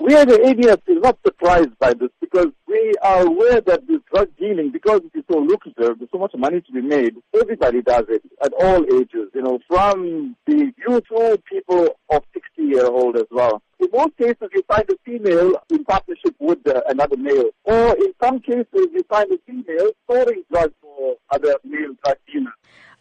We as the ADF is not surprised by this because we are aware that this drug dealing, because it is so lucrative, there's so much money to be made, everybody does it at all ages, you know, from the youth to people of 60 year old as well. In most cases, you find a female in partnership with uh, another male. Or in some cases, you find a female storing drugs for other male drug dealers.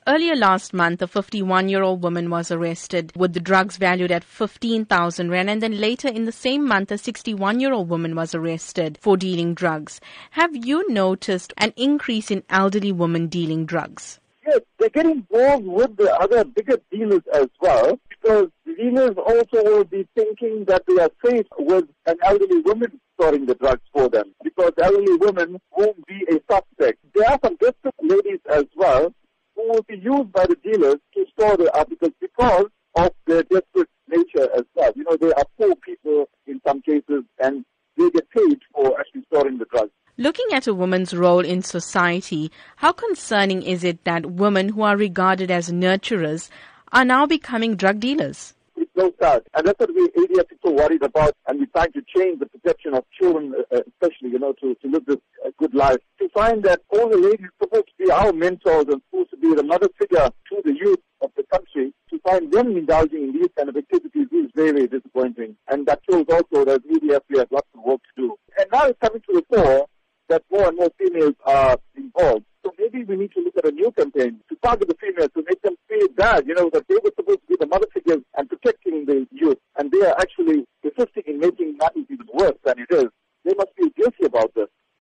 Earlier last month, a 51 year old woman was arrested with the drugs valued at 15,000 rand. And then later in the same month, a 61 year old woman was arrested for dealing drugs. Have you noticed an increase in elderly women dealing drugs? Yes, they're getting involved with the other bigger dealers as well because dealers also will be thinking that they are safe with an elderly woman storing the drugs for them because elderly women won't be a suspect. There are some desperate ladies as well who will be used by the dealers to store the articles because of their desperate nature as well. You know, they are poor people in some cases and they get paid for actually storing the drugs. Looking at a woman's role in society, how concerning is it that women who are regarded as nurturers are now becoming drug dealers? It's so sad. And that's what we ADF people worried about. And we're trying to change the perception of children, uh, especially, you know, to, to live this uh, good life. To find that all the ladies supposed to be our mentors and to be another figure to the youth of the country, to find them indulging in these kind of activities is very, very disappointing. And that shows also that ADF has have lots of work to do. And now it's coming to the fore that more and more females are involved. So maybe we need to look at a new campaign to target the females to make them feel bad, you know, that they were supposed to be the mother figures and protecting the youth. And they are actually persisting in making matters even worse than it is. They must be guilty about this.